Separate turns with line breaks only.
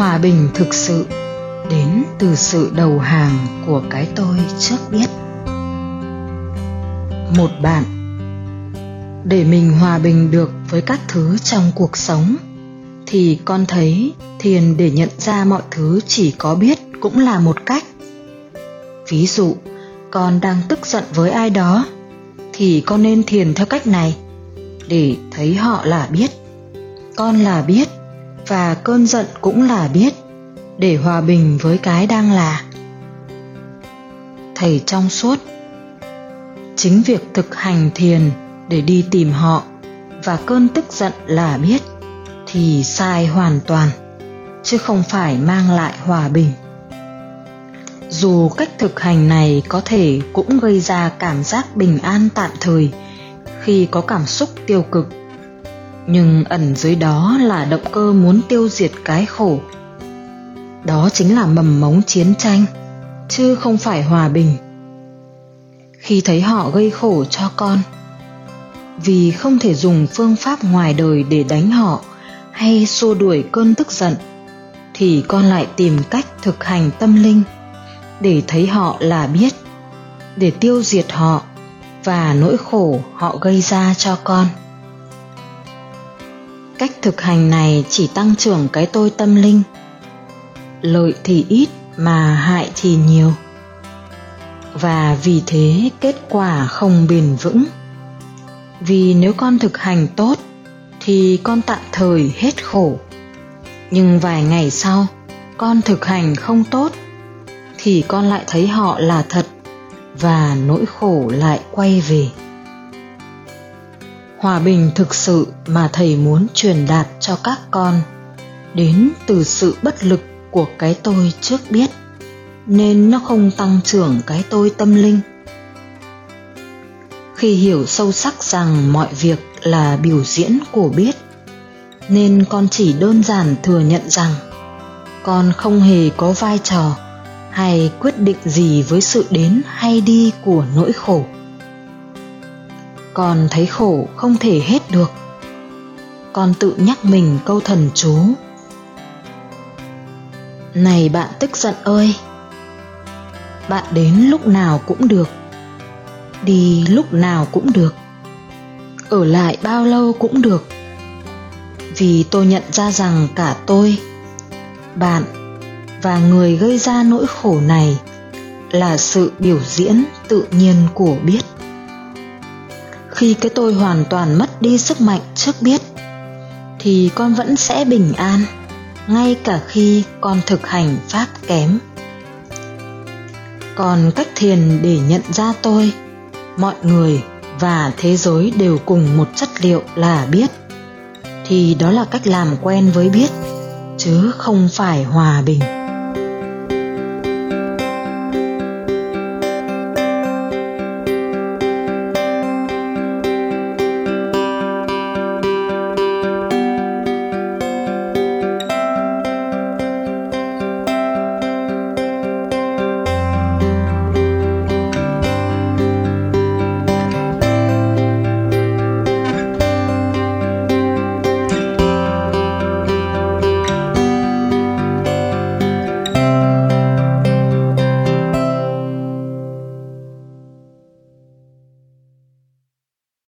hòa bình thực sự đến từ sự đầu hàng của cái tôi trước biết. Một bạn, để mình hòa bình được với các thứ trong cuộc sống, thì con thấy thiền để nhận ra mọi thứ chỉ có biết cũng là một cách. Ví dụ, con đang tức giận với ai đó, thì con nên thiền theo cách này, để thấy họ là biết. Con là biết và cơn giận cũng là biết, để hòa bình với cái đang là. Thầy trong suốt, chính việc thực hành thiền để đi tìm họ và cơn tức giận là biết thì sai hoàn toàn, chứ không phải mang lại hòa bình. Dù cách thực hành này có thể cũng gây ra cảm giác bình an tạm thời khi có cảm xúc tiêu cực nhưng ẩn dưới đó là động cơ muốn tiêu diệt cái khổ. Đó chính là mầm mống chiến tranh, chứ không phải hòa bình. Khi thấy họ gây khổ cho con, vì không thể dùng phương pháp ngoài đời để đánh họ hay xua đuổi cơn tức giận, thì con lại tìm cách thực hành tâm linh để thấy họ là biết, để tiêu diệt họ và nỗi khổ họ gây ra cho con cách thực hành này chỉ tăng trưởng cái tôi tâm linh. Lợi thì ít mà hại thì nhiều. Và vì thế kết quả không bền vững. Vì nếu con thực hành tốt thì con tạm thời hết khổ. Nhưng vài ngày sau, con thực hành không tốt thì con lại thấy họ là thật và nỗi khổ lại quay về hòa bình thực sự mà thầy muốn truyền đạt cho các con. Đến từ sự bất lực của cái tôi trước biết, nên nó không tăng trưởng cái tôi tâm linh. Khi hiểu sâu sắc rằng mọi việc là biểu diễn của biết, nên con chỉ đơn giản thừa nhận rằng con không hề có vai trò hay quyết định gì với sự đến hay đi của nỗi khổ con thấy khổ không thể hết được. Con tự nhắc mình câu thần chú. Này bạn tức giận ơi. Bạn đến lúc nào cũng được. Đi lúc nào cũng được. Ở lại bao lâu cũng được. Vì tôi nhận ra rằng cả tôi, bạn và người gây ra nỗi khổ này là sự biểu diễn tự nhiên của biết khi cái tôi hoàn toàn mất đi sức mạnh trước biết, thì con vẫn sẽ bình an, ngay cả khi con thực hành pháp kém. Còn cách thiền để nhận ra tôi, mọi người và thế giới đều cùng một chất liệu là biết, thì đó là cách làm quen với biết, chứ không phải hòa bình.